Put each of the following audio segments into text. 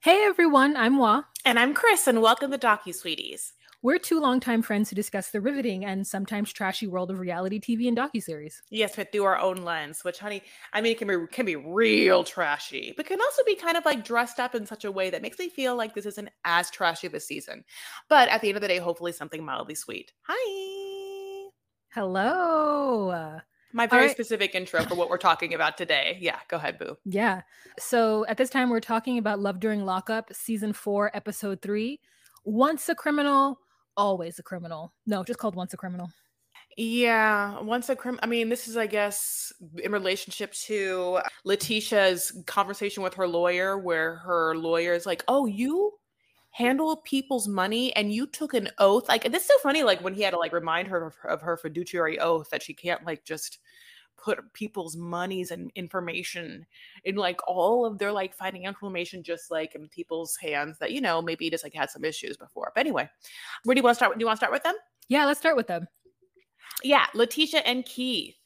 Hey everyone, I'm Wah. And I'm Chris, and welcome to Docu Sweeties. We're two longtime friends who discuss the riveting and sometimes trashy world of reality TV and docuseries. Yes, but through our own lens, which, honey, I mean, it can be can be real trashy, but can also be kind of like dressed up in such a way that makes me feel like this isn't as trashy this season. But at the end of the day, hopefully something mildly sweet. Hi. Hello. My very right. specific intro for what we're talking about today. Yeah, go ahead, Boo. Yeah. So at this time, we're talking about Love During Lockup, season four, episode three. Once a criminal, always a criminal. No, just called Once a Criminal. Yeah, once a crim. I mean, this is, I guess, in relationship to Letitia's conversation with her lawyer, where her lawyer is like, "Oh, you handle people's money and you took an oath." Like, this is so funny. Like when he had to like remind her of, of her fiduciary oath that she can't like just put people's monies and information in like all of their like financial information just like in people's hands that you know maybe just like had some issues before but anyway where do you want to start With? do you want to start with them Yeah, let's start with them. yeah letitia and keith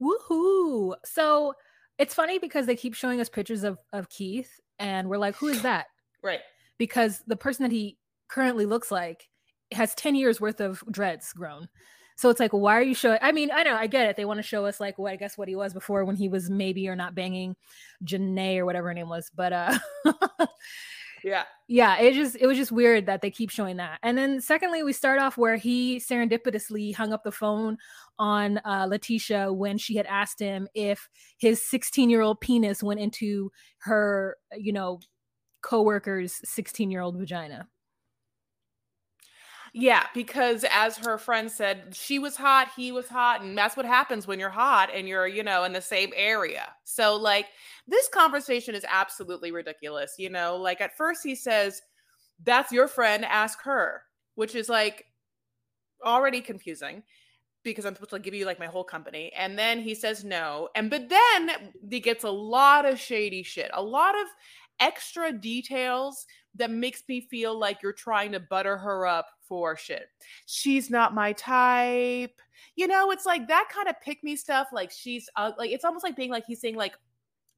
Woohoo. So it's funny because they keep showing us pictures of, of Keith, and we're like, who is that? right Because the person that he currently looks like has 10 years worth of dreads grown. So it's like, why are you showing? I mean, I know, I get it. They want to show us like what I guess what he was before when he was maybe or not banging Janae or whatever her name was. But uh yeah yeah, it just it was just weird that they keep showing that. And then secondly, we start off where he serendipitously hung up the phone on uh, Letitia when she had asked him if his 16 year old penis went into her, you know, coworker's 16 year old vagina. Yeah because as her friend said she was hot he was hot and that's what happens when you're hot and you're you know in the same area. So like this conversation is absolutely ridiculous you know? Like at first he says that's your friend ask her which is like already confusing because i'm supposed to give you like my whole company. And then he says no and but then he gets a lot of shady shit a lot of extra details that makes me feel like you're trying to butter her up for shit. She's not my type. You know it's like that kind of pick me stuff like she's uh, like it's almost like being like he's saying like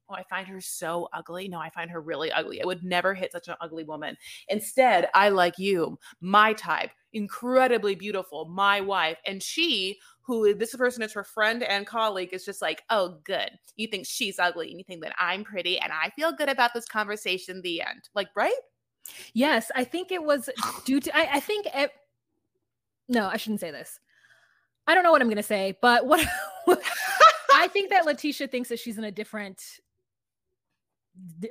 oh i find her so ugly. No i find her really ugly. I would never hit such an ugly woman. Instead i like you my type incredibly beautiful my wife and she who this person is her friend and colleague is just like oh good. You think she's ugly and you think that i'm pretty and i feel good about this conversation the end. Like right Yes, I think it was due to. I, I think it. No, I shouldn't say this. I don't know what I'm going to say, but what I think that Letitia thinks that she's in a different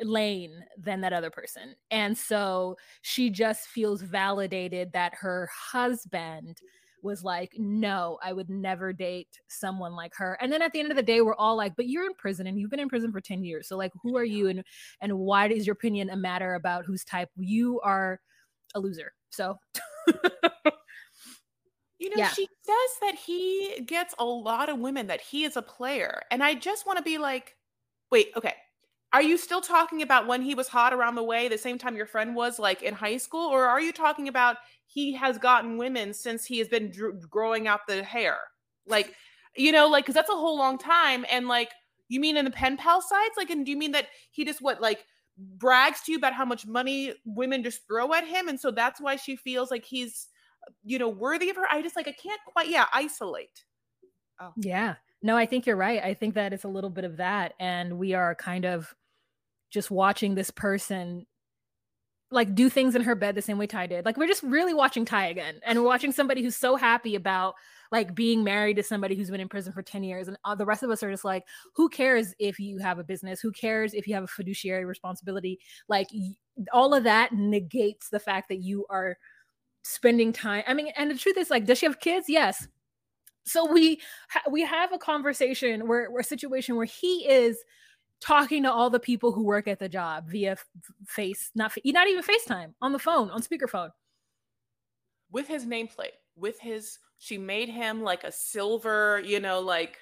lane than that other person, and so she just feels validated that her husband was like, "No, I would never date someone like her." And then at the end of the day, we're all like, "But you're in prison, and you've been in prison for ten years. So like, who are you, and and why does your opinion a matter about whose type you are?" A loser. So You know, Yeah. she says that he gets a lot of women, that he is a player. And I just want to be like, wait, okay. Are you still talking about when he was hot around the way, the same time your friend was like in high school? Or are you talking about he has gotten women since he has been dr- growing out the hair? Like, you know, like, because that's a whole long time. And like, you mean in the pen pal sides? Like, and do you mean that he just what, like, brags to you about how much money women just throw at him? And so that's why she feels like he's you know, worthy of her. I just like I can't quite yeah, isolate. Oh. yeah, no, I think you're right. I think that it's a little bit of that, and we are kind of just watching this person like do things in her bed the same way Ty did. Like we're just really watching Ty again, and we're watching somebody who's so happy about like being married to somebody who's been in prison for 10 years and uh, the rest of us are just like who cares if you have a business? Who cares if you have a fiduciary responsibility? Like y- all of that negates the fact that you are spending time i mean and the truth is like does she have kids? Yes. So we ha- we have a conversation where, where a situation where he is talking to all the people who work at the job via face not not even facetime on the phone on speakerphone With his nameplate, with his she made him like a silver, you know, like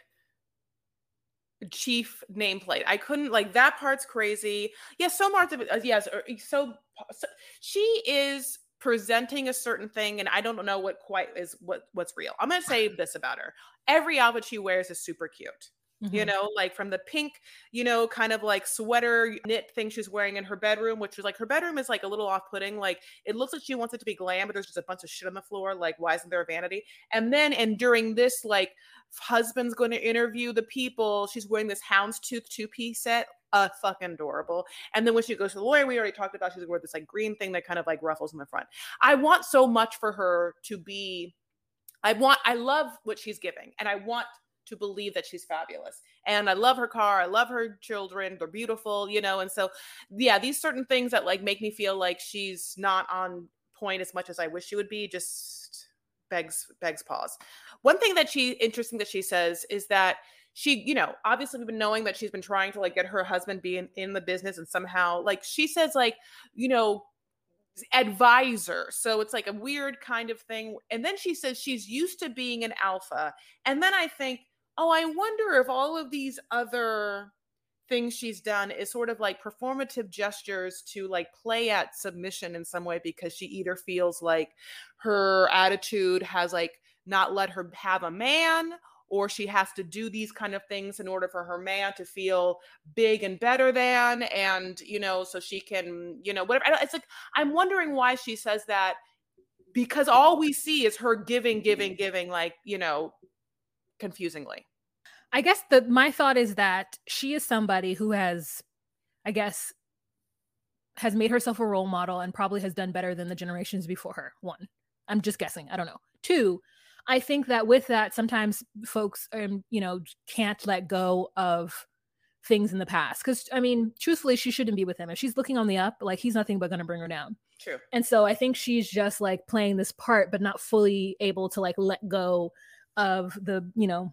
chief nameplate. I couldn't like that part's crazy. Yes, so much of it. uh, yes, or, so, so she is presenting a certain thing and I don't know what quite is what what's real. I'm going to say this about her. Every outfit she wears is super cute. Mm-hmm. You know, like from the pink, you know, kind of like sweater knit thing she's wearing in her bedroom, which is like her bedroom is like a little off putting. Like it looks like she wants it to be glam, but there's just a bunch of shit on the floor. Like, why isn't there a vanity? And then, and during this, like, husband's going to interview the people, she's wearing this houndstooth two piece set. Uh, fucking adorable. And then when she goes to the lawyer, we already talked about she's wearing this like green thing that kind of like ruffles in the front. I want so much for her to be. I want. I love what she's giving, and I want to believe that she's fabulous. And I love her car. I love her children. They're beautiful, you know. And so, yeah, these certain things that like make me feel like she's not on point as much as I wish she would be just begs begs pause. One thing that she interesting that she says is that she, you know, obviously we've been knowing that she's been trying to like get her husband be in, in the business and somehow like she says like, you know, advisor. So it's like a weird kind of thing. And then she says she's used to being an alpha. And then I think, oh, I wonder if all of these other things she's done is sort of like performative gestures to like play at submission in some way because she either feels like her attitude has like not let her have a man or she has to do these kind of things in order for her man to feel big and better than and you know so she can you know whatever it's like i'm wondering why she says that because all we see is her giving giving giving like you know confusingly. I guess the my thought is that she is somebody who has, I guess, has made herself a role model and probably has done better than the generations before her. One, I'm just guessing. I don't know. Two, I think that with that, sometimes folks, um, you know, can't let go of things in the past. Because I mean, truthfully, she shouldn't be with him. If she's looking on the up, like he's nothing but going to bring her down. True. And so I think she's just like playing this part, but not fully able to like let go of the, you know,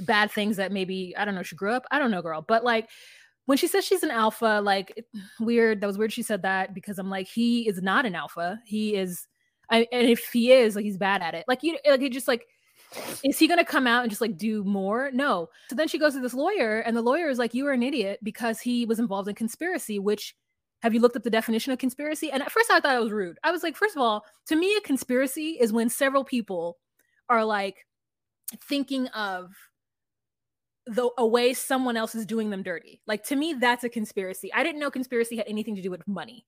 bad things that maybe I don't know she grew up. I don't know, girl. But like when she says she's an alpha, like weird. That was weird. She said that because I'm like he is not an alpha. He is, I, and if he is, like he's bad at it. Like you, like it just like. Is he gonna come out and just like do more? No. So then she goes to this lawyer, and the lawyer is like, "You are an idiot because he was involved in conspiracy." Which, have you looked up the definition of conspiracy? And at first, I thought it was rude. I was like, first of all, to me, a conspiracy is when several people are like thinking of the a way someone else is doing them dirty. Like to me, that's a conspiracy. I didn't know conspiracy had anything to do with money.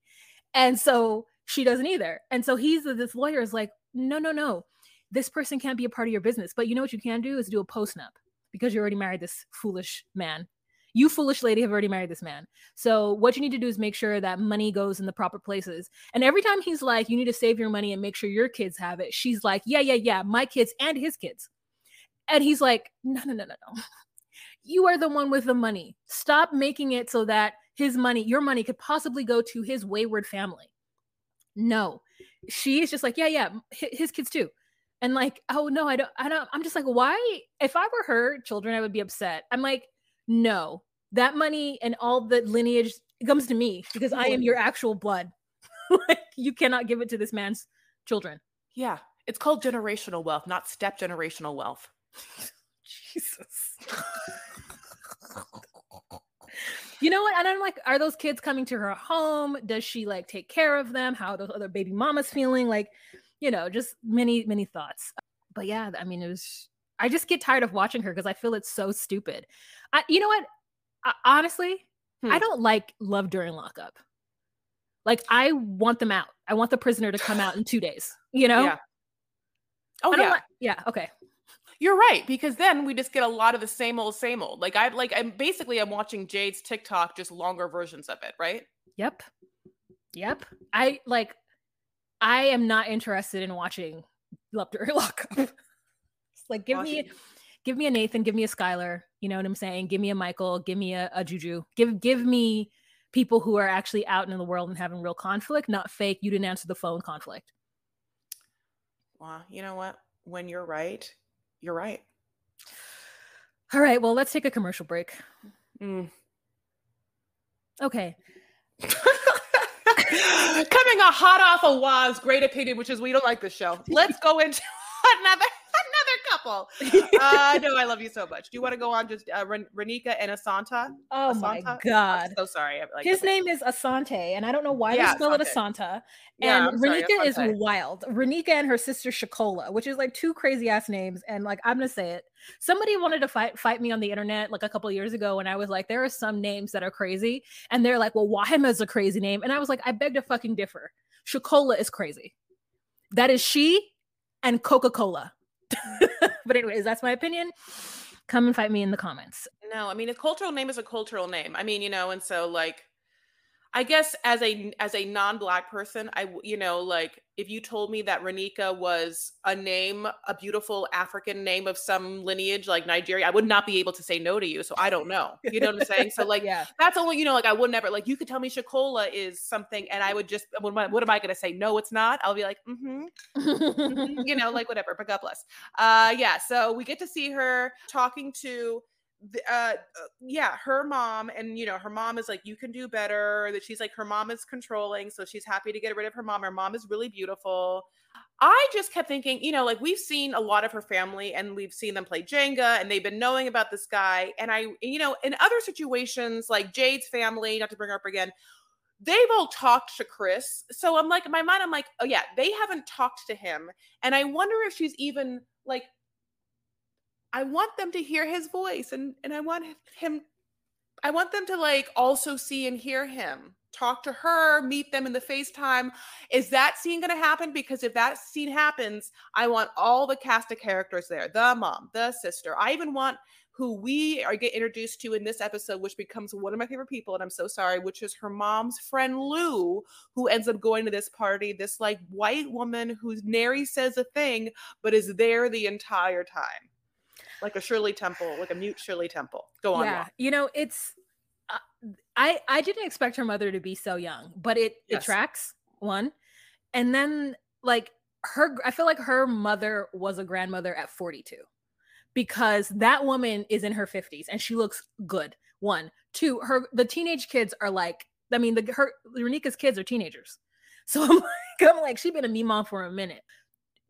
And so she doesn't either. And so he's this lawyer is like, no, no, no. This person can't be a part of your business. But you know what you can do is do a post nup because you already married this foolish man. You foolish lady have already married this man. So what you need to do is make sure that money goes in the proper places. And every time he's like, you need to save your money and make sure your kids have it, she's like, yeah, yeah, yeah, my kids and his kids. And he's like, no, no, no, no, no you are the one with the money. Stop making it so that his money, your money, could possibly go to his wayward family. No, she is just like, yeah, yeah, his kids too. And like, oh no, I don't, I don't, I'm just like, why? If I were her children, I would be upset. I'm like, no, that money and all the lineage comes to me because I am your actual blood. like, you cannot give it to this man's children. Yeah. It's called generational wealth, not step generational wealth. Jesus. You know what? And I'm like, are those kids coming to her home? Does she like take care of them? How those other baby mamas feeling? Like, you know, just many, many thoughts. But yeah, I mean, it was. I just get tired of watching her because I feel it's so stupid. I, you know what? I, honestly, hmm. I don't like love during lockup. Like, I want them out. I want the prisoner to come out in two days. You know? Yeah. Oh yeah. yeah. Okay. You're right because then we just get a lot of the same old same old. Like I like I'm basically I'm watching Jade's TikTok just longer versions of it, right? Yep. Yep. I like I am not interested in watching Lupter Lockup. like give me give me a Nathan, give me a Skylar, you know what I'm saying? Give me a Michael, give me a, a Juju. Give give me people who are actually out in the world and having real conflict, not fake you didn't answer the phone conflict. Well, you know what? When you're right, you're right. All right. Well, let's take a commercial break. Mm. Okay. Coming a hot off of Wah's great opinion, which is we don't like this show. Let's go into another couple. Uh, no, I love you so much. Do you want to go on just uh, Ren- Renika and Asanta? Oh Asanta? my I'm god. so sorry. I'm Like, His name is Asante, and I don't know why Yeah, they spell it Asanta. And I'm sorry, Renika is wild. Renika and her sister Shakola, which is like two crazy ass names. And like I'm gonna say it. Somebody wanted to fight fight me on the internet like a couple years ago, and I was like, there are some names that are crazy, and they're like, well, Wahima is a crazy name, and I was like, I beg to fucking differ. Shakola is crazy. That is she and Coca Cola. but anyways, that's my opinion. Come and fight me in the comments. No, I mean a cultural name is a cultural name. I mean, you know, and so like I guess as a as a non-black person, I you know, like if you told me that Renika was a name, a beautiful African name of some lineage like Nigeria, I would not be able to say no to you. So I don't know. You know what I'm saying? So like yeah, that's only you know like i would never like you could tell me shakola is something and i would just what am i, what am I gonna say no it's not i'll be like mm-hmm, mhm," you know like whatever but god bless uh yeah so we get to see her talking to uh yeah her mom and you know her mom is like you can do better that she's like her mom is controlling so she's happy to get rid of her mom her mom is really beautiful I just kept thinking, you know, like we've seen a lot of her family and we've seen them play Jenga and they've been knowing about this guy. And I, you know, in other situations like Jade's family, not to bring her up again, they've all talked to Chris. So I'm like, in my mind, I'm like, oh yeah, they haven't talked to him. And I wonder if she's even like, I want them to hear his voice and and I want him I want them to like also see and hear him. Talk to her, meet them in the FaceTime. Is that scene going to happen? Because if that scene happens, I want all the cast of characters there the mom, the sister. I even want who we are get introduced to in this episode, which becomes one of my favorite people, and I'm so sorry, which is her mom's friend Lou, who ends up going to this party. This like white woman who nary says a thing, but is there the entire time, like a Shirley Temple, like a mute Shirley Temple. Go on. yeah Laura. you know it's uh, i i didn't expect her mother to be so young but it Yes. it tracks one and then like her i feel like her mother was a grandmother at 42 because that woman is in her 50s and she looks good one two her the teenage kids are like i mean the her renika's kids are teenagers so i'm like i'm like she's been a me mom for a minute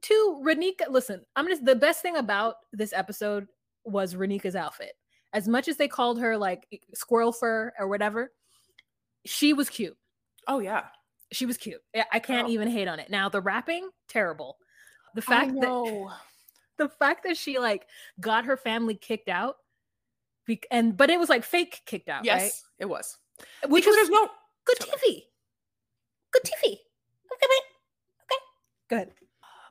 two renika listen i'm just the best thing about this episode was renika's outfit. As much as they called her like squirrel fur or whatever she was cute. Oh yeah. she was cute. I- can't Oh. even hate on it. Now the rapping terrible. The fact that the fact that she like got her family kicked out be- and but it was like fake kicked out yes, it was. which because was there's no good tv good tv okay okay. Good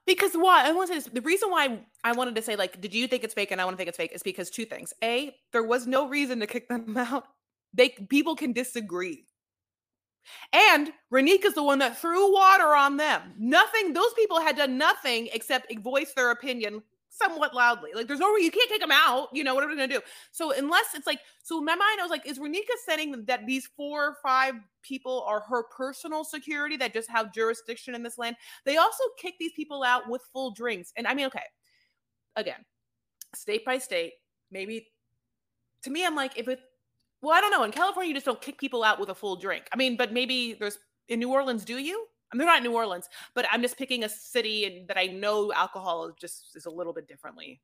because why I want to say this. The reason why I wanted to say like, did you think it's fake and I want to think it's fake is because two things. A, there was no reason to kick them out. They people can disagree. And Renika's the one that threw water on them. Nothing, those people had done nothing except voice their opinion somewhat loudly. Like there's no way you can't kick them out. You know, what are we gonna do? So unless it's like, so in my mind, I was like, is Renika saying that these four or five people are her personal security that just have jurisdiction in this land? They also kick these people out with full drinks. And I mean, okay, again, state by state, maybe to me, I'm like, if it well, I don't know. In California, you just don't kick people out with a full drink. I mean, but maybe there's in New Orleans, do you? I mean, they're not New Orleans, but I'm just picking a city that I know alcohol just is a little bit differently,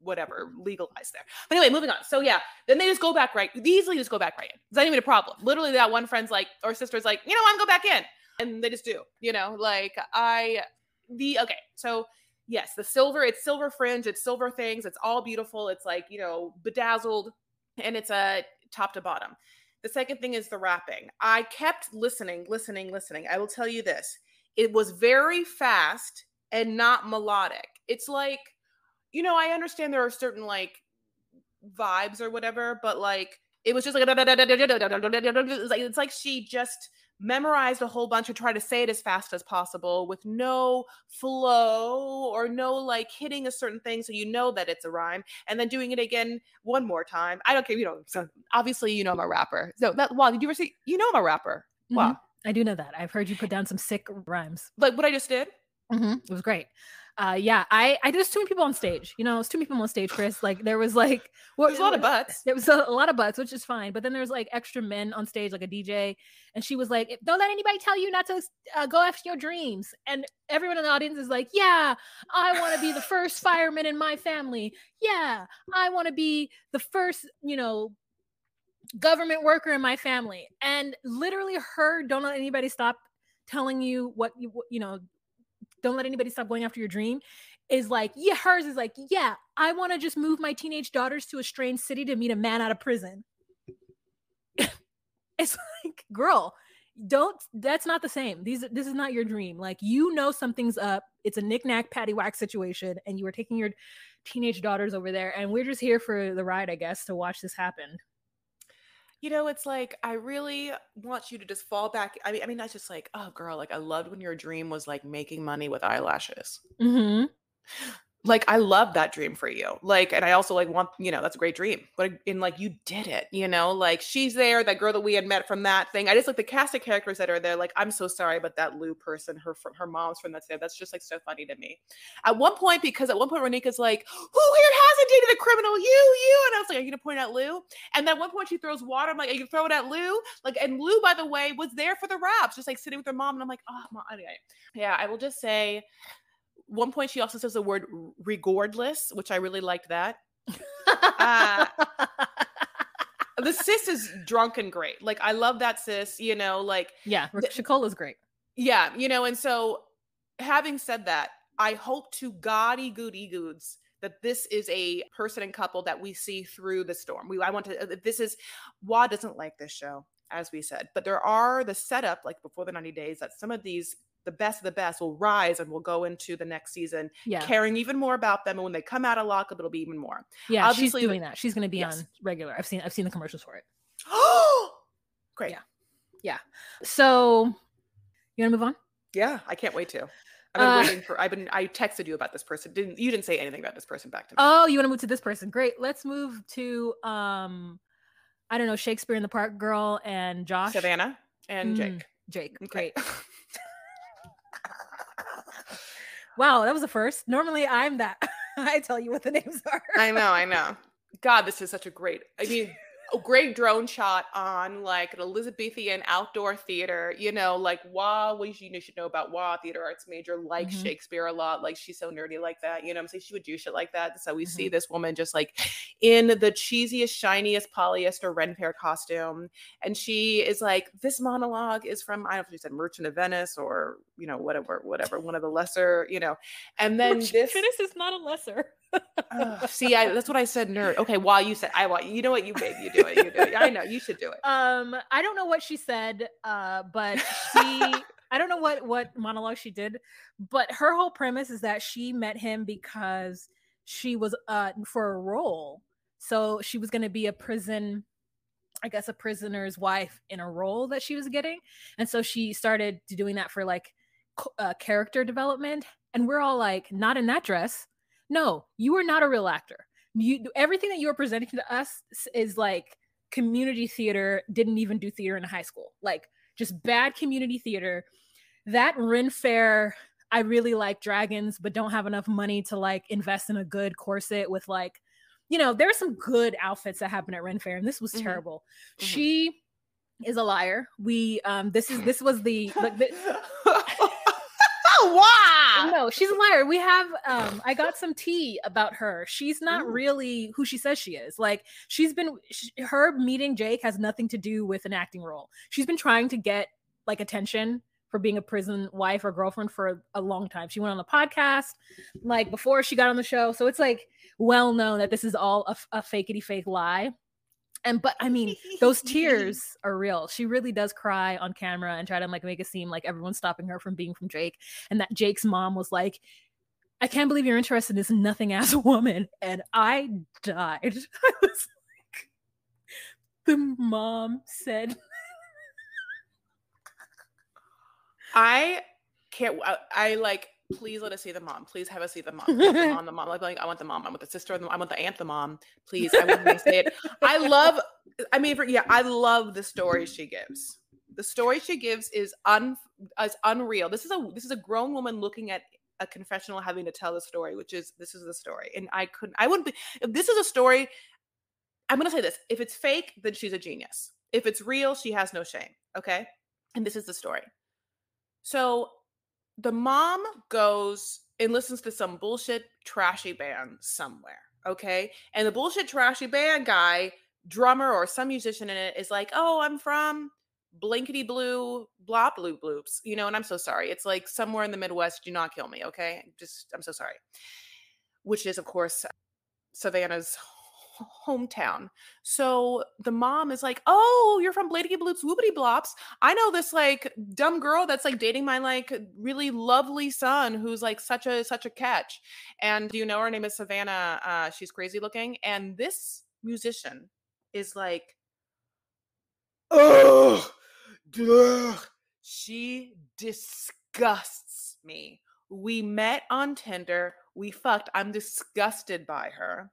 whatever, legalized there. But anyway, moving on. So yeah, then they just go back right. Easily just go back right in. It's not even a problem. Literally, that one friend's like, or sister's like, you know, I'm go back in, and they just do. You know, like I the okay. So yes, the silver. It's silver fringe. It's silver things. It's all beautiful. It's like you know, bedazzled, and it's a top to bottom. The second thing is the wrapping. I kept listening, listening, listening. I will tell you this it was very fast and not melodic. It's like, you know, I understand there are certain like vibes or whatever, but like it was just like it's like it's like she just memorized a whole bunch and try to say it as fast as possible with no flow or no like hitting a certain thing so you know that it's a rhyme and then doing it again one more time. I don't care, you know. So obviously, you know I'm a rapper. So that wow, did you ever see? You know I'm a rapper. Wow, Mhm. i do know that i've heard you put down some sick rhymes like what I just did. Mm-hmm. It was great. Uh, yeah, I I there's too many people on stage. You know, it's too many people on stage, Chris. Like there was like what, there's a lot of butts. There was a, a, lot of butts, which is fine. But then there's like extra men on stage, like a DJ, and she was like, "Don't let anybody tell you not to uh, go after your dreams." And everyone in the audience is like, "Yeah, I want to be the first fireman in my family. Yeah, I want to be the first, you know, government worker in my family." And literally, her "Don't let anybody stop." telling you what you you know don't let anybody stop going after your dream is like yeah hers is like yeah i want to just move my teenage daughters to a strange city to meet a man out of prison. It's like girl don't that's not the same. These this is not your dream. Like you know something's up. It's a knick-knack patty whack situation and you are taking your teenage daughters over there and we're just here for the ride i guess to watch this happen you know, it's like I really want you to just fall back. I mean, I mean, that's just like, oh, girl, like I loved when your dream was like making money with eyelashes. Mm-hmm like I love that dream for you. Like, and I also like want, you know, that's a great dream. But in like you did it, you know, like she's there, that girl that we had met from that thing. I just like the cast of characters that are there. Like, I'm so sorry, but that Lou person, her from her mom's from that That's just like so funny to me. At one point, because at one point Renika's like, Who here hasn't dated a criminal? You, you. And I was like, Are you gonna point out Lou? And then at one point she throws water. I'm like, Are you throw it at Lou? Like, and Lou, by the way, was there for the raps, just like sitting with her mom. And I'm like, oh mom. Anyway. Yeah, I will just say one point she also says the word regardless, which I really liked that. uh, the sis is drunk and great. Like I love that sis, you know, like yeah, Shakola's great. Yeah, you know, and so having said that, I hope to Goddy goody goods that this is a person and couple that we see through the storm. We I want to this is Wad doesn't like this show, as we said, but there are the setup like before the 90 days that some of these the best of the best will rise and will go into the next season yeah. caring even more about them and when they come out of lockup it'll be even more yeah Obviously, she's doing that she's going to be yes. on regular i've seen i've seen the commercials for it oh great yeah yeah so you want to move on yeah i can't wait to I've been uh, waiting for. I've been. I texted you about this person. Didn't you? Didn't say anything about this person back to me. Oh, you want to move to this person? Great. Let's move to um, I don't know, Shakespeare in the Park girl and Josh, Savannah, and mm, Jake. Jake. Okay. Great. Wow, that was a first. Normally I'm that. I tell you what the names are. I know, I know. God, this is such a great. I mean, a great drone shot on like an Elizabethan outdoor theater. You know, like Wah, what you, should know about Wah, theater arts major, like mm-hmm. Shakespeare a lot. Like she's so nerdy like that. You know I'm saying? She would do shit like that. So we mm-hmm. see this woman just like in the cheesiest, shiniest polyester Ren Fair costume. And she is like, this monologue is from, I don't know if she said Merchant of Venice or, you know, whatever, whatever, one of the lesser, you know. And then Merchant this. Venice is not a lesser see, I, that's what I said, nerd. Okay, while you said I want, you know what, you babe, you do it, you do it. I know you should do it. Um, I don't know what she said, uh, but she, I don't know what what monologue she did, but her whole premise is that she met him because she was uh for a role, so she was going to be a prison. I guess a prisoner's wife in a role that she was getting, and so she started doing that for like uh, character development. And we're all like, not in that dress no, you are not a real actor. You everything that you are presenting to us is like community theater. Didn't even do theater in high school. Like just bad community theater. That Ren Fair. I really like dragons, but don't have enough money to like invest in a good corset with like, you know, there are some good outfits that happen at Ren Fair, and this was mm-hmm. terrible. Mm-hmm. She is a liar. We um this is this was the like the, wow. No, she's a liar. We have um I got some tea about her. She's not Ooh. really who she says she is. Like she's been she, her meeting Jake has nothing to do with an acting role. She's been trying to get like attention for being a prison wife or girlfriend for a, a long time. She went on the podcast like before she got on the show. So it's like well known that this is all a, a fakety fake lie and but i mean those tears are real. She really does cry on camera and try to like make it seem like everyone's stopping her from being from jake and that jake's mom was like i can't believe you're interested in this nothing ass woman. And i died. I was like the mom said i can't I, I like please let us see the mom. Please have us see the mom. the mom, the mom. Like, like, I want the mom. I want the sister. I want the aunt, the mom. Please, I want to say it. I love. I mean, for, yeah, I love the story she gives. The story she gives is un is unreal. This is a this is a grown woman looking at a confessional having to tell the story, which is this is the story. And I couldn't, I wouldn't be, if this is a story, I'm going to say this if it's fake, then she's a genius. If it's real, she has no shame. Okay. And this is the story. So the mom goes and listens to some bullshit trashy band somewhere. Okay. And the bullshit trashy band guy, drummer or some musician in it is like, oh, I'm from blankety blue, blah blue bloops, you know, and I'm so sorry. It's like somewhere in the Midwest, do not kill me. Okay. Just, I'm so sorry. Which is, of course, Savannah's hometown. So the mom is like, "Oh, you're from Blady Bloops Whoopity Blops. I know this like dumb girl that's like dating my like really lovely son who's like such a such a catch." And do you know her name is Savannah? Uh, she's crazy looking, and this musician is like, "Oh, duh. she disgusts me. We met on Tinder. We fucked. I'm disgusted by her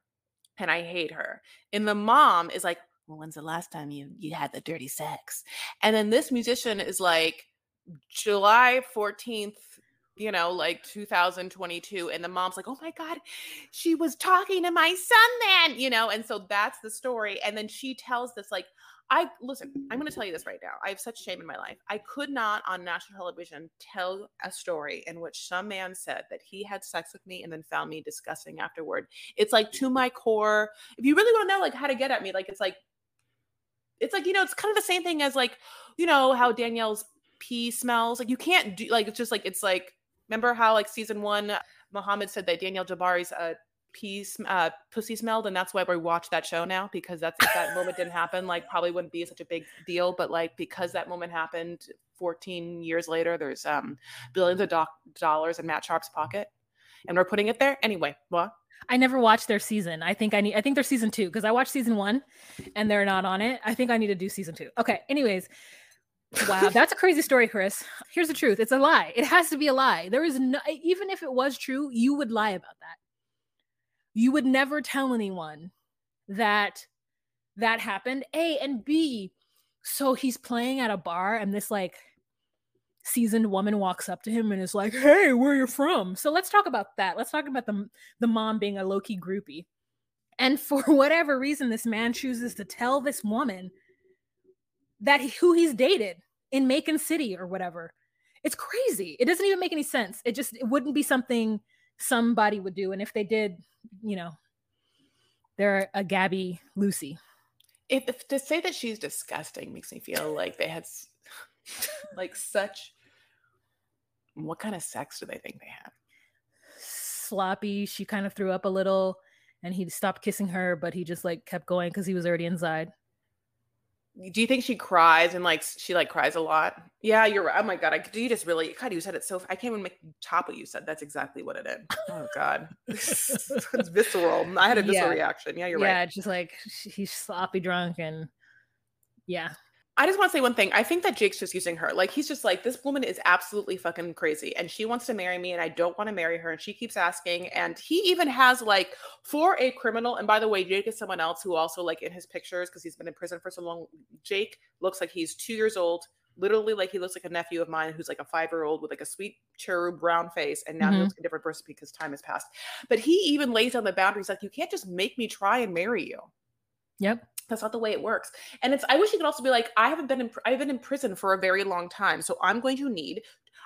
and I hate her. And the mom is like, well, when's the last time you you had the dirty sex? And then this musician is like, July 14th, you know, like 2022. And the mom's like, oh my God, she was talking to my son then, you know, and so that's the story. And then she tells this, like, I listen, I'm going to tell you this right now. I have such shame in my life. I could not on national television tell a story in which some man said that he had sex with me and then found me disgusting afterward. It's like to my core. If you really want to know like how to get at me, like it's like it's like, you know, it's kind of the same thing as like, you know, how Danielle's pee smells. Like you can't do like it's just like it's like remember how like season 1 Mohammed said that Danielle Jabari's a pee uh, pussy smelled and that's why we watch that show now because that's if that moment didn't happen like probably wouldn't be such a big deal but like because that moment happened 14 years later there's um billions of do- dollars in matt sharp's pocket and we're putting it there anyway what I never watched their season. I think I need I think they're season 2 because I watched season 1 and they're not on it. I think I need to do season 2. Okay, anyways, Wow, that's a crazy story, Chris. Here's the truth. It's a lie. It has to be a lie. There is no even if it was true, you would lie about that you would never tell anyone that that happened. A and B. So he's playing at a bar, and this like seasoned woman walks up to him and is like, "Hey, where you from?" So let's talk about that. Let's talk about the the mom being a low key groupie. And for whatever reason, this man chooses to tell this woman that he, who he's dated in Macon City or whatever. It's crazy. It doesn't even make any sense. It just it wouldn't be something somebody would do. And if they did, you know, they're a Gabby Lucy. If, if to say that she's disgusting makes me feel like they had like such. What kind of sex do they think they have? Sloppy. She kind of threw up a little, and he stopped kissing her, but he just like kept going because he was already inside do you think she cries and like she like cries a lot? Yeah, you're right. Oh my god, I do you just really God, you said it so I can't even make top what you said. That's exactly what it is. Oh god. it's visceral. I had a visceral yeah. reaction. Yeah, you're yeah, right. Yeah, just like he's sloppy drunk and yeah. I just want to say one thing. I think that Jake's just using her. Like he's just like this woman is absolutely fucking crazy and she wants to marry me and I don't want to marry her and she keeps asking and he even has like for a criminal and by the way Jake is someone else who also like in his pictures because he's been in prison for so long Jake looks like he's 2 years old literally like he looks like a nephew of mine who's like a 5-year-old with like a sweet cherub brown face and now mm-hmm. he looks like a different person because time has passed. But he even lays down the boundaries like you can't just make me try and marry you. Yep that's not the way it works. And it's i wish you could also be like i haven't been in i've been in prison for a very long time so i'm going to need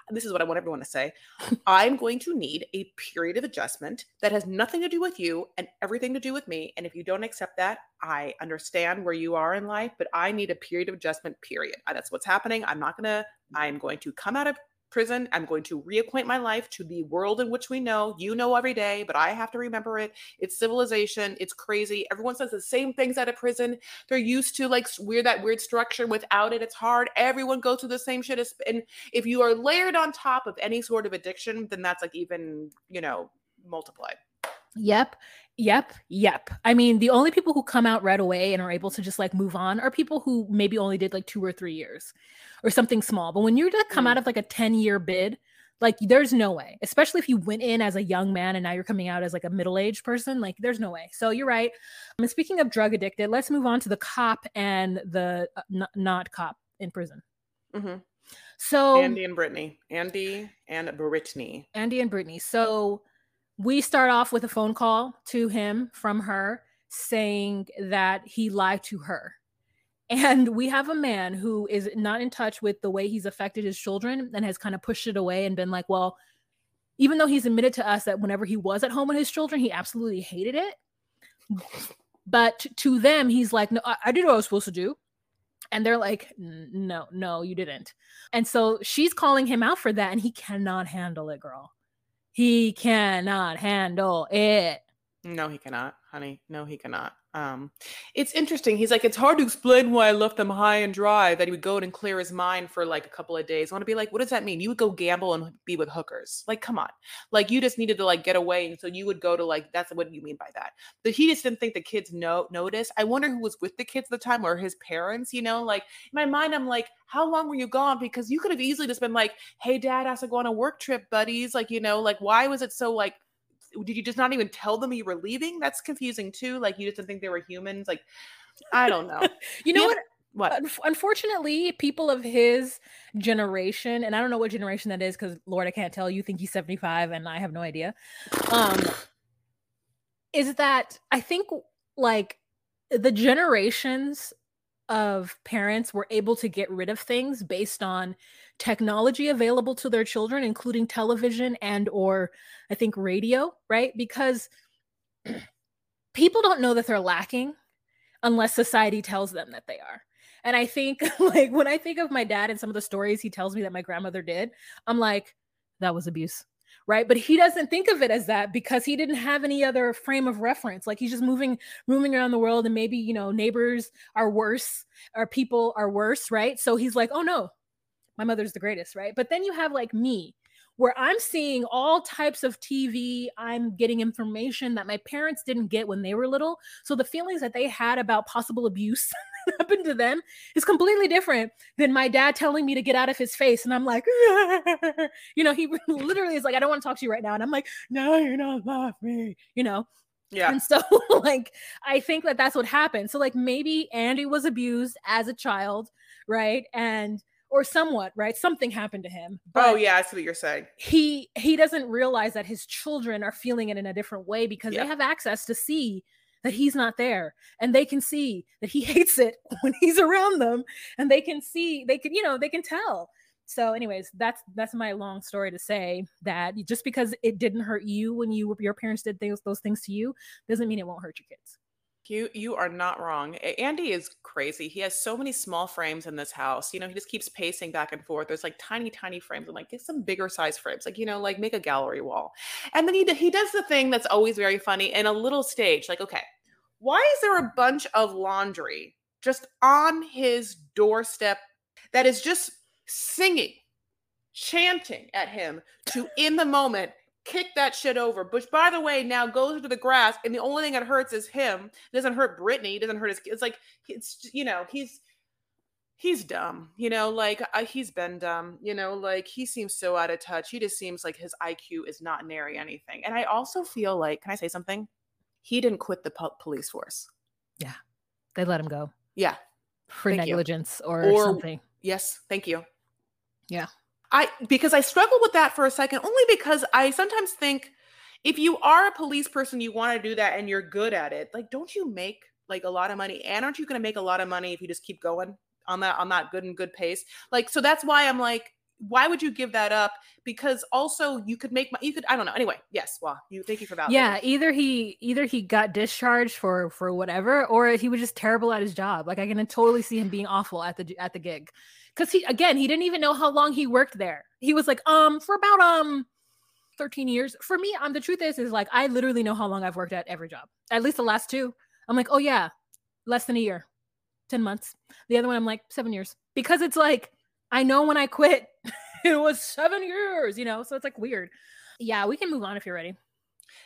this is what i want everyone to say i'm going to need a period of adjustment that has nothing to do with you and everything to do with me and if you don't accept that i understand where you are in life but i need a period of adjustment period. That's what's happening. I'm not going to i'm going to come out of prison. I'm going to reacquaint my life to the world in which we know. You know every day, but I have to remember it. It's civilization. It's crazy. Everyone says the same things out of prison. They're used to like weird that weird structure. Without it, it's hard. Everyone goes through the same shit. And if you are layered on top of any sort of addiction, then that's like even you know multiplied. Yep. Yep, yep. I mean, the only people who come out right away and are able to just like move on are people who maybe only did like two or three years or something small. But when you come mm. out of like a 10 year bid, like there's no way, especially if you went in as a young man and now you're coming out as like a middle aged person, like there's no way. So you're right. And speaking of drug addicted, let's move on to the cop and the uh, n- not cop in prison. Mm-hmm. So Andy and Brittany. Andy and Brittany. Andy and Brittany. So we start off with a phone call to him from her saying that he lied to her. And we have a man who is not in touch with the way he's affected his children and has kind of pushed it away and been like, well, even though he's admitted to us that whenever he was at home with his children, he absolutely hated it. But to them, he's like, no, I, I did what I was supposed to do. And they're like, no, no, you didn't. And so she's calling him out for that, and he cannot handle it, girl. He cannot handle it. No, he cannot, honey. No, he cannot. Um, it's interesting. He's like, it's hard to explain why I left them high and dry. That he would go and clear his mind for like a couple of days. I want to be like, what does that mean? You would go gamble and be with hookers. Like, come on. Like, you just needed to like get away, and so you would go to like. That's what you mean by that. But he just didn't think the kids know notice. I wonder who was with the kids at the time or his parents. You know, like in my mind, I'm like, how long were you gone? Because you could have easily just been like, hey, dad has to go on a work trip, buddies. Like, you know, like why was it so like did you just not even tell them you were leaving? That's confusing too. Like you just didn't think they were humans. Like I don't know. you know Yeah. what? What? Unfortunately, people of his generation, and I don't know what generation that is because Lord, I can't tell. You think he's 75 and I have no idea. Um, is that I think like the generations of parents were able to get rid of things based on technology available to their children including television and or i think radio right? Because people don't know that they're lacking unless society tells them that they are. And i think like when i think of my dad and some of the stories he tells me that my grandmother did i'm like that was abuse right? But he doesn't think of it as that because he didn't have any other frame of reference. Like he's just moving moving around the world and maybe you know neighbors are worse or people are worse right? So he's like oh no my mother's the greatest right? But then you have like me where i'm seeing all types of tv i'm getting information that my parents didn't get when they were little so the feelings that they had about possible abuse happened to them is completely different than my dad telling me to get out of his face and i'm like you know he literally is like i don't want to talk to you right now and i'm like no you don't love me you know Yeah. and so, like, I think that that's what happened. So, like, maybe Andy was abused as a child, right? And or somewhat, right? Something happened to him. Oh yeah, I see what you're saying. He he doesn't realize that his children are feeling it in a different way because Yeah. they have access to see that he's not there and they can see that he hates it when he's around them and they can see they can you know they can tell so anyways that's that's my long story to say that just because it didn't hurt you when you your parents did those those things to you doesn't mean it won't hurt your kids You you are not wrong. Andy is crazy. He has so many small frames in this house. You know, he just keeps pacing back and forth. There's like tiny, tiny frames. and like, get some bigger size frames. Like, you know, like make a gallery wall. And then he he does the thing that's always very funny in a little stage. Like, okay, why is there a bunch of laundry just on his doorstep that is just singing, chanting at him to in the moment kick that shit over. Which, by the way, now goes into the grass, and the only thing that hurts is him. It doesn't hurt Brittany. It doesn't hurt his. It's like it's you know he's he's dumb. You know, like uh, he's been dumb. You know, like he seems so out of touch. He just seems like his IQ is not nary anything. And I also feel like, can I say something? He didn't quit the po- police force. Yeah, they let him go Yeah. for Thank negligence or, Or- something Yes. Thank you. Yeah. I because I struggle with that for a second, only because I sometimes think if you are a police person, you want to do that and you're good at it, like don't you make like a lot of money? And aren't you gonna make a lot of money if you just keep going on that on that good and good pace? Like, so that's why I'm like, why would you give that up? Because also you could make my you could I don't know. Anyway, yes, well, you thank you for that. yeah either he either he got discharged for for whatever or he was just terrible at his job. Like i can totally see him being awful at the at the gig. Because he again he didn't even know how long he worked there. He was like um for about um 13 years. For me um the truth is is like i literally know how long i've worked at every job. At least the last two. I'm like oh yeah less than a year. 10 months. The other one i'm like seven years. Because it's like i know when i quit it was seven years you know so it's like weird yeah we can move on if you're ready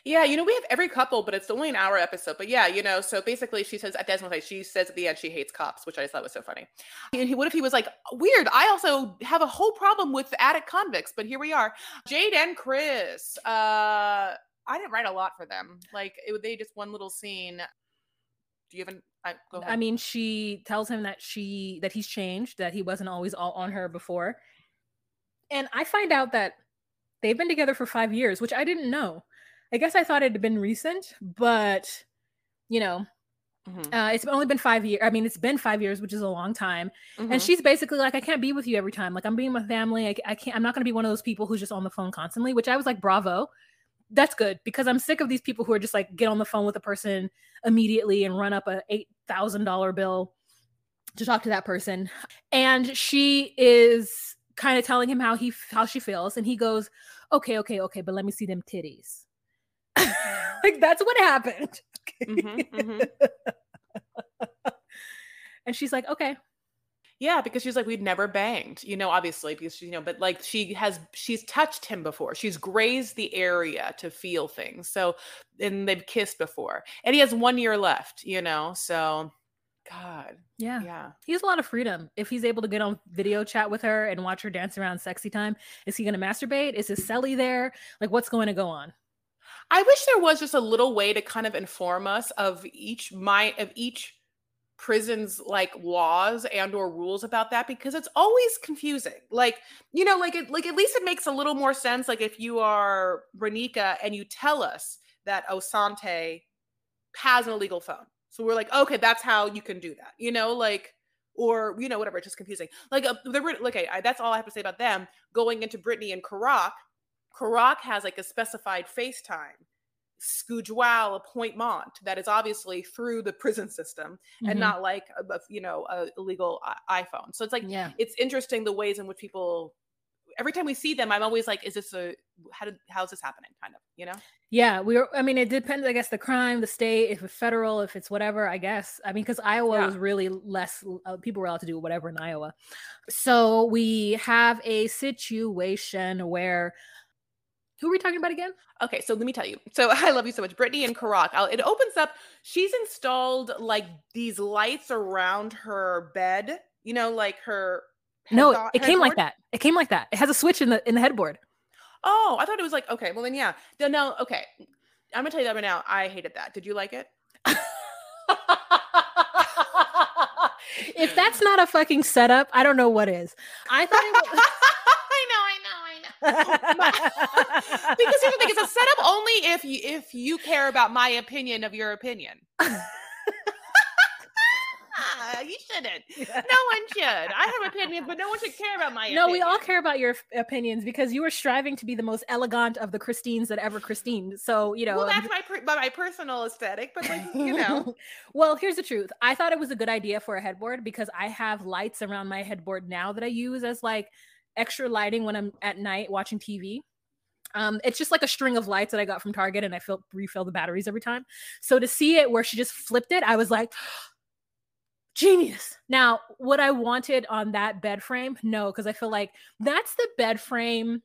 Yeah, you know, we have every couple, but it's only an hour episode. But yeah, you know, so basically she says at Desmond she says at the end she hates cops, which I just thought was so funny. And he, what if he was like, weird, I also have a whole problem with addict convicts, but here we are. Jade and Chris. Uh I didn't write a lot for them. Like it, they just one little scene. Do you have an I, go ahead. I mean, she tells him that she that he's changed, that he wasn't always all on her before. And I find out that they've been together for five years, which I didn't know. I guess I thought it had been recent, but you know, Mhm. uh, it's only been five years. I mean, it's been five years, which is a long time. Mhm. And she's basically like, I can't be with you every time. Like, I'm being with family. I, I can't. I'm not going to be one of those people who's just on the phone constantly. Which I was like, bravo, that's good because I'm sick of these people who are just like get on the phone with a person immediately and run up a eight thousand dollar bill to talk to that person. And she is kind of telling him how he how she feels, and he goes, okay, okay, okay, but let me see them titties. like that's what happened. Mhm, mhm. and she's like, okay. Yeah, because she's like, we'd never banged, you know, obviously, because she, you know, but like she has, she's touched him before. She's grazed the area to feel things. So, and they've kissed before. And he has one year left, you know, so God, Yeah. yeah. He has a lot of freedom. If he's able to get on video chat with her and watch her dance around sexy time, is he going to masturbate? Is his celly there? Like, what's going to go on? I wish there was just a little way to kind of inform us of each my of each prison's like laws and or rules about that because it's always confusing. Like, you know, like it like at least it makes a little more sense like if you are Renika and you tell us that Osante has an illegal phone. So we're like, okay, that's how you can do that. You know, like or you know whatever, it's just confusing. Like uh, the Brit- okay, I, that's all I have to say about them. Going into Brittany and Karak, Karak has like a specified FaceTime Scoojwal appointment that is obviously through the prison system and Mhm. not like a, you know a illegal i- iPhone. So it's like yeah. it's interesting the ways in which people every time we see them i'm always like is this a how did how's this happening kind of you know Yeah. We were, I mean, it depends, I guess, the crime, the state, if it's federal, if it's whatever, I guess. I mean, because Iowa Yeah. was really less, uh, people were allowed to do whatever in Iowa. So we have a situation where, who are we talking about again? okay so let me tell you so i love you so much brittany and karak I'll, it opens up she's installed like these lights around her bed you know like her No, it came like that. It came like that. It has a switch in the in the headboard. oh i thought it was like okay well then yeah no, no okay i'm gonna tell you that right now i hated that did you like it if that's not a fucking setup, I don't know what is. I thought it was. I know, I know, I know. because here's the thing: it's a setup only if you if you care about my opinion of your opinion. Ah, you shouldn't. No one should. I have opinions, but no one should care about my no, opinion. we all care about your opinions because you were striving to be the most elegant of the Christines that ever Christine. So you know. Well, um, that's my per- my personal aesthetic, but like you know, well, here's the truth. I thought it was a good idea for a headboard because I have lights around my headboard now that I use as like extra lighting when I'm at night watching TV. Um, it's just like a string of lights that I got from Target, and I fill refill the batteries every time. So to see it where she just flipped it, I was like, genius. Now, what I wanted on that bed frame, no, because I feel like that's the bed frame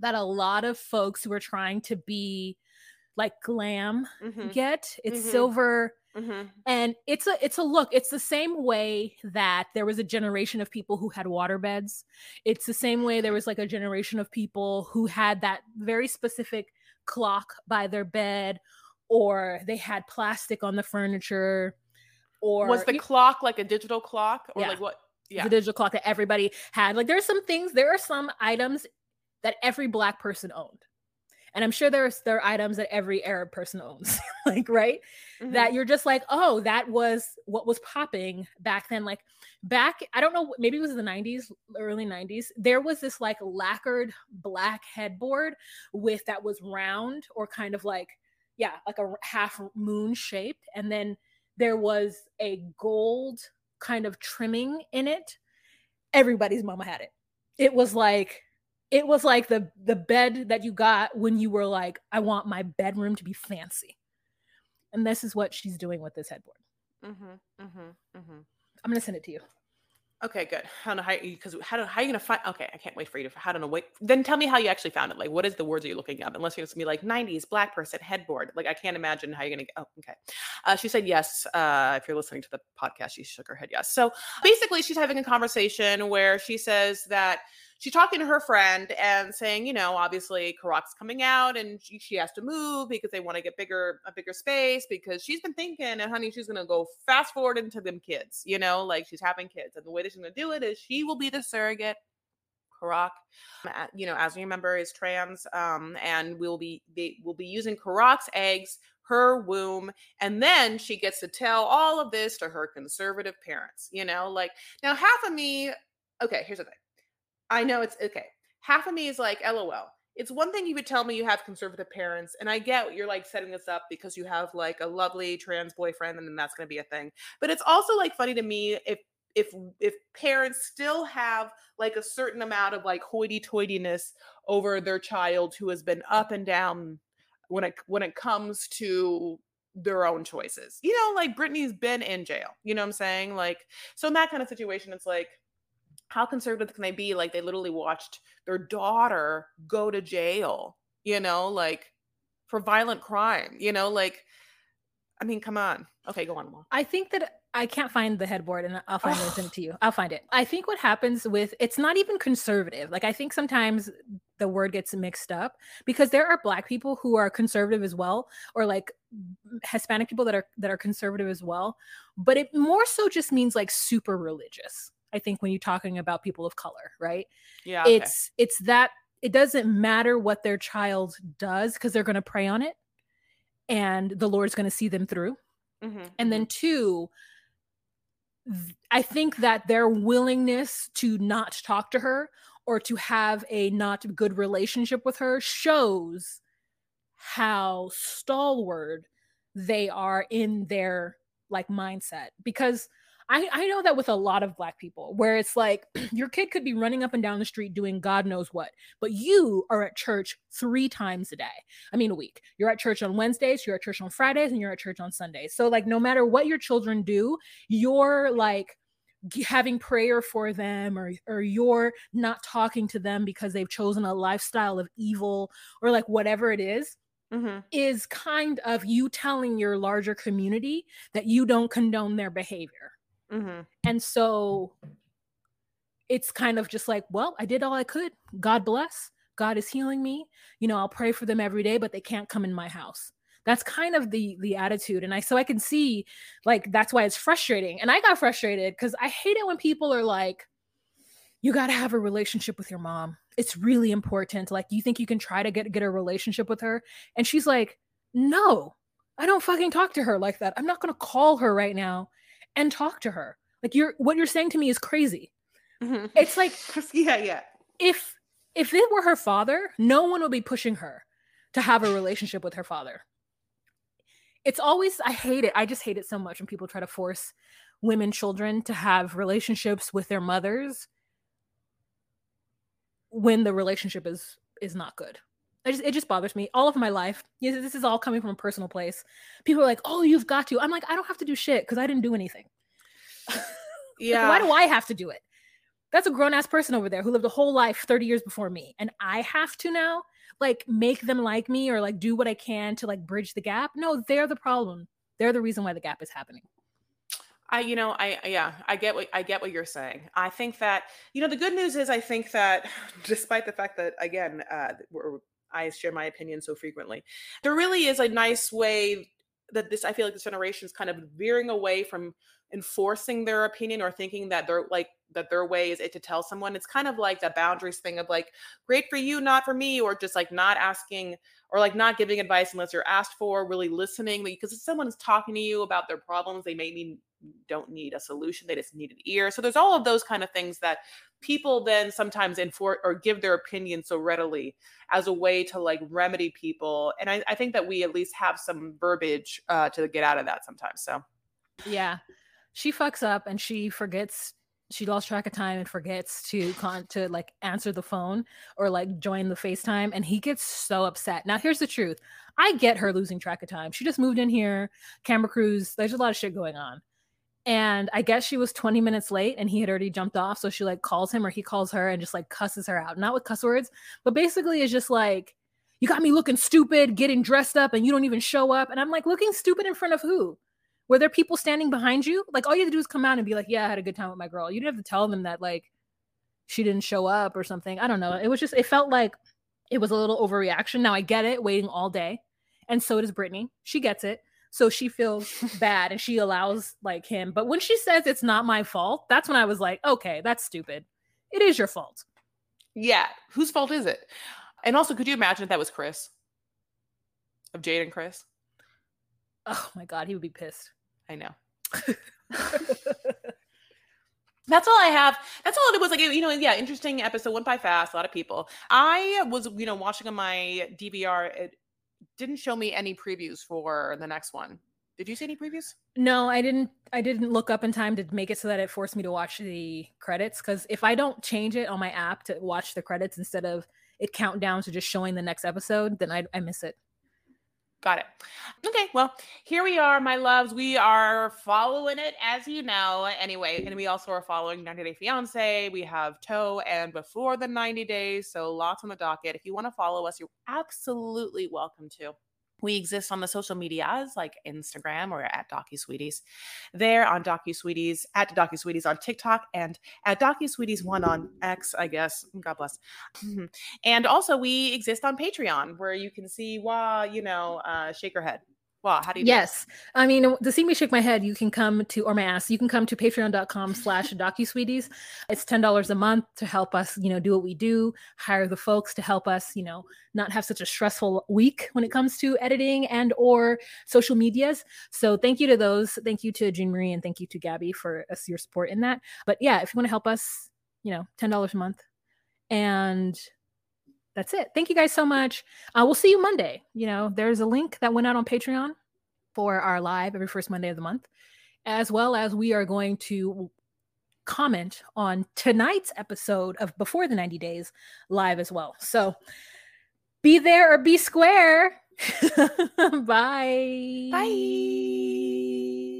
that a lot of folks who are trying to be like glam Mhm, get. It's Mhm. silver mhm. and it's a it's a look it's the same way that there was a generation of people who had water beds it's the same way there was like a generation of people who had that very specific clock by their bed or they had plastic on the furniture or was the you- clock like a digital clock or Yeah. like what? Yeah. the digital clock that everybody had like there's some things there are some items that every black person owned and i'm sure there's there are items that every arab person owns like right Mhm. that you're just like, oh, that was what was popping back then. Like back, I don't know, maybe it was the 90s, early 90s. There was this like lacquered black headboard with that was round or kind of like, yeah, like a half moon shaped. And then there was a gold kind of trimming in it. Everybody's mama had it. It was like, it was like the the bed that you got when you were like, I want my bedroom to be fancy. And this is what she's doing with this headboard. Mhm, mhm, mhm. I'm gonna send it to you. Okay, good. I how because how do how are you gonna find? Okay, I can't wait for you to. How don't know. Wait, then tell me how you actually found it. Like, what is the words are you looking up? Unless you're gonna be like '90s black person headboard. Like, I can't imagine how you're gonna. Oh, okay. Uh, she said yes. Uh, if you're listening to the podcast, she shook her head yes. So basically, she's having a conversation where she says that she's talking to her friend and saying, you know, obviously Karak's coming out and she, she has to move because they want to get bigger, a bigger space because she's been thinking, and honey, she's gonna go fast forward into them kids, you know, like she's having kids, and the way that she's gonna do it is she will be the surrogate. Karak, you know, as we remember, is trans, um, and we'll be will be using Karak's eggs her womb and then she gets to tell all of this to her conservative parents you know like now half of me okay here's the thing i know it's okay half of me is like lol it's one thing you would tell me you have conservative parents and i get you're like setting this up because you have like a lovely trans boyfriend and then that's going to be a thing but it's also like funny to me if if if parents still have like a certain amount of like hoity-toityness over their child who has been up and down when it when it comes to their own choices. You know, like Brittany's been in jail. You know what I'm saying? Like, so in that kind of situation, it's like, how conservative can they be? Like, they literally watched their daughter go to jail, you know, like for violent crime, you know, like, I mean, come on. Okay, go on. I think that I can't find the headboard and I'll find it and send it to you. I'll find it. I think what happens with it's not even conservative. Like I think sometimes the word gets mixed up because there are black people who are conservative as well or like Hispanic people that are that are conservative as well, but it more so just means like super religious. I think when you're talking about people of color, right? Yeah. Okay. It's it's that it doesn't matter what their child does because they're going to pray on it and the Lord's going to see them through. Mm-hmm. And then mm-hmm. two, I think that their willingness to not talk to her or to have a not good relationship with her shows how stalwart they are in their like mindset because I, I know that with a lot of black people where it's like your kid could be running up and down the street doing God knows what, but you are at church three times a day. I mean, a week. You're at church on Wednesdays, you're at church on Fridays, and you're at church on Sundays. So, like, no matter what your children do, you're like, having prayer for them or or you're not talking to them because they've chosen a lifestyle of evil or like whatever it is, mm-hmm. is kind of you telling your larger community that you don't condone their behavior Mm-hmm. And so it's kind of just like, well, I did all I could. God bless. God is healing me. You know, I'll pray for them every day, but they can't come in my house. That's kind of the the attitude. And I so I can see like that's why it's frustrating. And I got frustrated because I hate it when people are like, you got to have a relationship with your mom. It's really important. Like, you think you can try to get get a relationship with her? And she's like, no, I don't fucking talk to her like that. I'm not gonna call her right now and talk to her. Like you're what you're saying to me is crazy. Mm-hmm. It's like yeah, yeah. If if it were her father, no one would be pushing her to have a relationship with her father. It's always I hate it. I just hate it so much when people try to force women children to have relationships with their mothers when the relationship is is not good. Just it just bothers me all of my life. This is all coming from a personal place. People are like, "Oh, you've got to." I'm like, I don't have to do shit because I didn't do anything. yeah. like, why do I have to do it? That's a grown ass person over there who lived a whole life 30 years before me, and I have to now like make them like me or like do what I can to like bridge the gap. No, they're the problem. They're the reason why the gap is happening. I, you know, I, yeah, I get what I get what you're saying. I think that, you know, the good news is I think that despite the fact that again, uh, we're I share my opinion so frequently. There really is a nice way that this I feel like this generation is kind of veering away from enforcing their opinion or thinking that they're like that their way is it to tell someone. It's kind of like the boundaries thing of like, great for you, not for me, or just like not asking or like not giving advice unless you're asked for, really listening. Because if someone's talking to you about their problems, they may mean don't need a solution they just need an ear so there's all of those kind of things that people then sometimes enforce or give their opinion so readily as a way to like remedy people and i, I think that we at least have some verbiage uh, to get out of that sometimes so yeah she fucks up and she forgets she lost track of time and forgets to con to like answer the phone or like join the FaceTime and he gets so upset. Now here's the truth. I get her losing track of time. She just moved in here, camera crews, there's a lot of shit going on and I guess she was 20 minutes late and he had already jumped off. So she like calls him or he calls her and just like cusses her out. Not with cuss words, but basically it's just like, you got me looking stupid, getting dressed up, and you don't even show up. And I'm like, looking stupid in front of who? Were there people standing behind you? Like all you have to do is come out and be like, yeah, I had a good time with my girl. You didn't have to tell them that like she didn't show up or something. I don't know. It was just it felt like it was a little overreaction. Now I get it, waiting all day. And so does Brittany. She gets it. So she feels bad and she allows like him. But when she says it's not my fault, that's when I was like, okay, that's stupid. It is your fault. Yeah. Whose fault is it? And also, could you imagine if that was Chris? Of Jade and Chris? Oh my God, he would be pissed. I know. That's all I have. That's all it was. Like, you know, yeah, interesting episode. Went by fast. A lot of people. I was, you know, watching on my DVR. It didn't show me any previews for the next one. Did you see any previews? No, I didn't. I didn't look up in time to make it so that it forced me to watch the credits. Because if I don't change it on my app to watch the credits instead of it count down to just showing the next episode, then I, I miss it. Got it. Okay, well, here we are, my loves. We are following it, as you know. Anyway, and we also are following 90 Day Fiance. We have Toe and Before the 90 Days, so lots on the docket. If you want to follow us, you're absolutely welcome to. We exist on the social medias like Instagram or at DocuSweeties. There on DocuSweeties, at DocuSweeties on TikTok and at DocuSweeties1 on X, I guess. God bless. and also, we exist on Patreon where you can see, wow, you know, uh, shake her head well, how do you? Yes, I mean to see me shake my head, you can come to or my ass. You can come to Patreon.com/slash DocuSweeties. It's ten dollars a month to help us, you know, do what we do. Hire the folks to help us, you know, not have such a stressful week when it comes to editing and or social medias. So thank you to those. Thank you to Jean Marie and thank you to Gabby for us your support in that. But yeah, if you want to help us, you know, ten dollars a month, and that's it. Thank you guys so much. Uh, we'll see you Monday. You know, there's a link that went out on Patreon for our live every first Monday of the month, as well as we are going to comment on tonight's episode of Before the 90 Days live as well. So be there or be square. Bye. Bye.